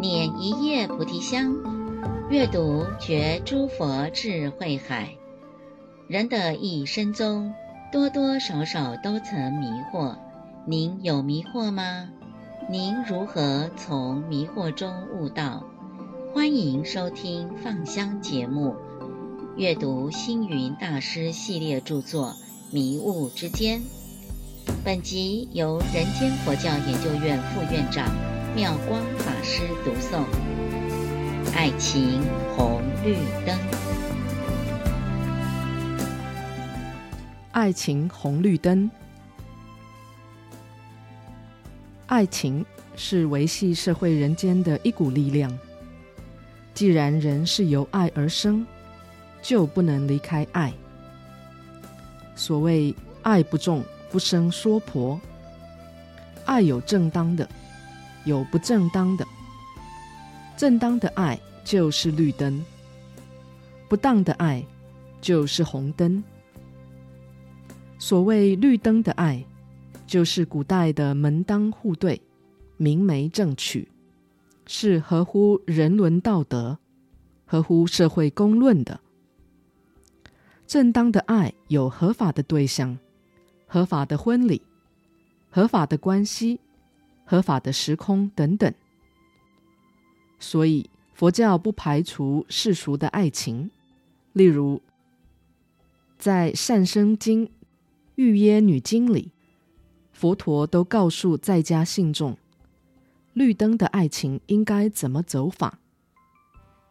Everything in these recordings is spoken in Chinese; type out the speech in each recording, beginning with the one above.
捻一叶菩提香，阅读觉诸佛智慧海。人的一生中，多多少少都曾迷惑。您有迷惑吗？您如何从迷惑中悟道？欢迎收听放香节目，阅读星云大师系列著作《迷雾之间》。本集由人间佛教研究院副院长妙光法师读诵。爱情红绿灯，爱情红绿灯。爱情是维系社会人间的一股力量。既然人是由爱而生，就不能离开爱。所谓“爱不重，不生说婆”，爱有正当的，有不正当的。正当的爱就是绿灯，不当的爱就是红灯。所谓绿灯的爱，就是古代的门当户对、明媒正娶，是合乎人伦道德、合乎社会公论的。正当的爱有合法的对象、合法的婚礼、合法的关系、合法的时空等等。所以佛教不排除世俗的爱情，例如在《善生经·玉耶女经》里。佛陀都告诉在家信众，绿灯的爱情应该怎么走法。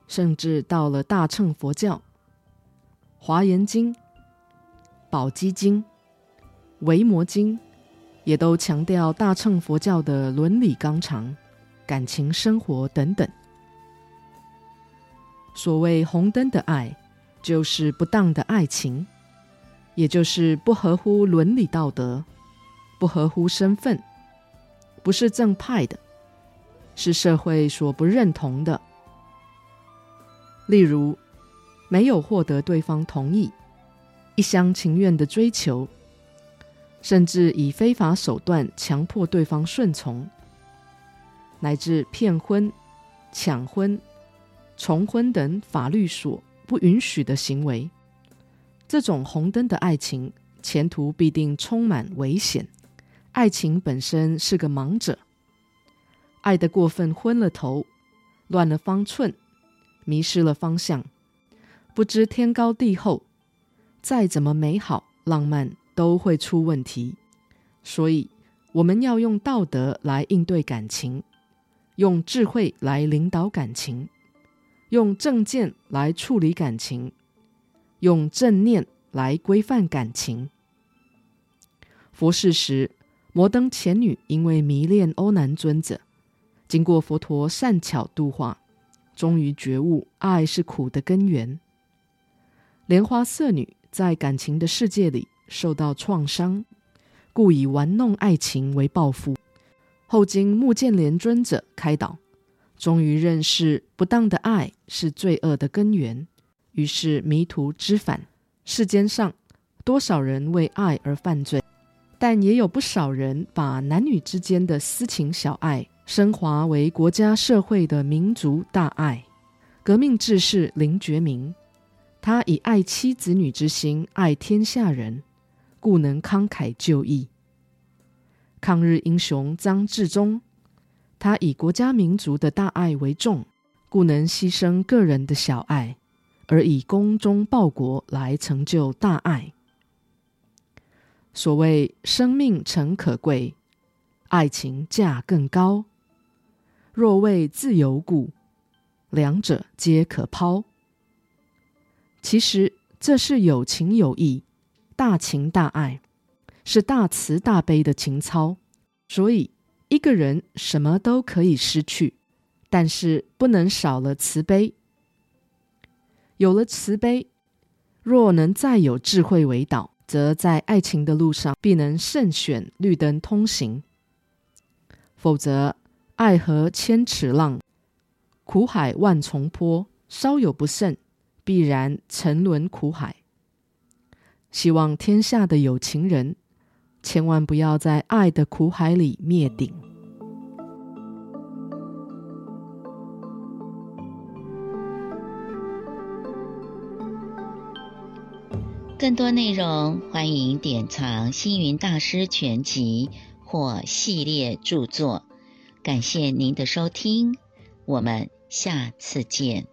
甚至到了大乘佛教，《华严经》、《宝积经》、《维摩经》，也都强调大乘佛教的伦理纲常、感情生活等等。所谓红灯的爱，就是不当的爱情，也就是不合乎伦理道德。不合乎身份，不是正派的，是社会所不认同的。例如，没有获得对方同意，一厢情愿的追求，甚至以非法手段强迫对方顺从，乃至骗婚、抢婚、重婚等法律所不允许的行为，这种红灯的爱情，前途必定充满危险。爱情本身是个盲者，爱得过分昏了头，乱了方寸，迷失了方向，不知天高地厚，再怎么美好浪漫都会出问题。所以，我们要用道德来应对感情，用智慧来领导感情，用正见来处理感情，用正念来规范感情。佛世时，摩登伽女因为迷恋欧南尊者，经过佛陀善巧度化，终于觉悟爱是苦的根源。莲花色女在感情的世界里受到创伤，故以玩弄爱情为报复。后经目犍连尊者开导，终于认识不当的爱是罪恶的根源，于是迷途知返。世间上多少人为爱而犯罪？但也有不少人把男女之间的私情小爱升华为国家社会的民族大爱。革命志士林觉民，他以爱妻子女之心爱天下人，故能慷慨就义。抗日英雄张治中，他以国家民族的大爱为重，故能牺牲个人的小爱，而以精忠报国来成就大爱。所谓生命诚可贵，爱情价更高。若为自由故，两者皆可抛。其实这是有情有义、大情大爱，是大慈大悲的情操。所以一个人什么都可以失去，但是不能少了慈悲。有了慈悲，若能再有智慧为导。则在爱情的路上，必能慎选绿灯通行；否则，爱河千尺浪，苦海万重波，稍有不慎，必然沉沦苦海。希望天下的有情人千万不要在爱的苦海里灭顶。更多内容欢迎典藏星云大师全集或系列著作，感谢您的收听，我们下次见。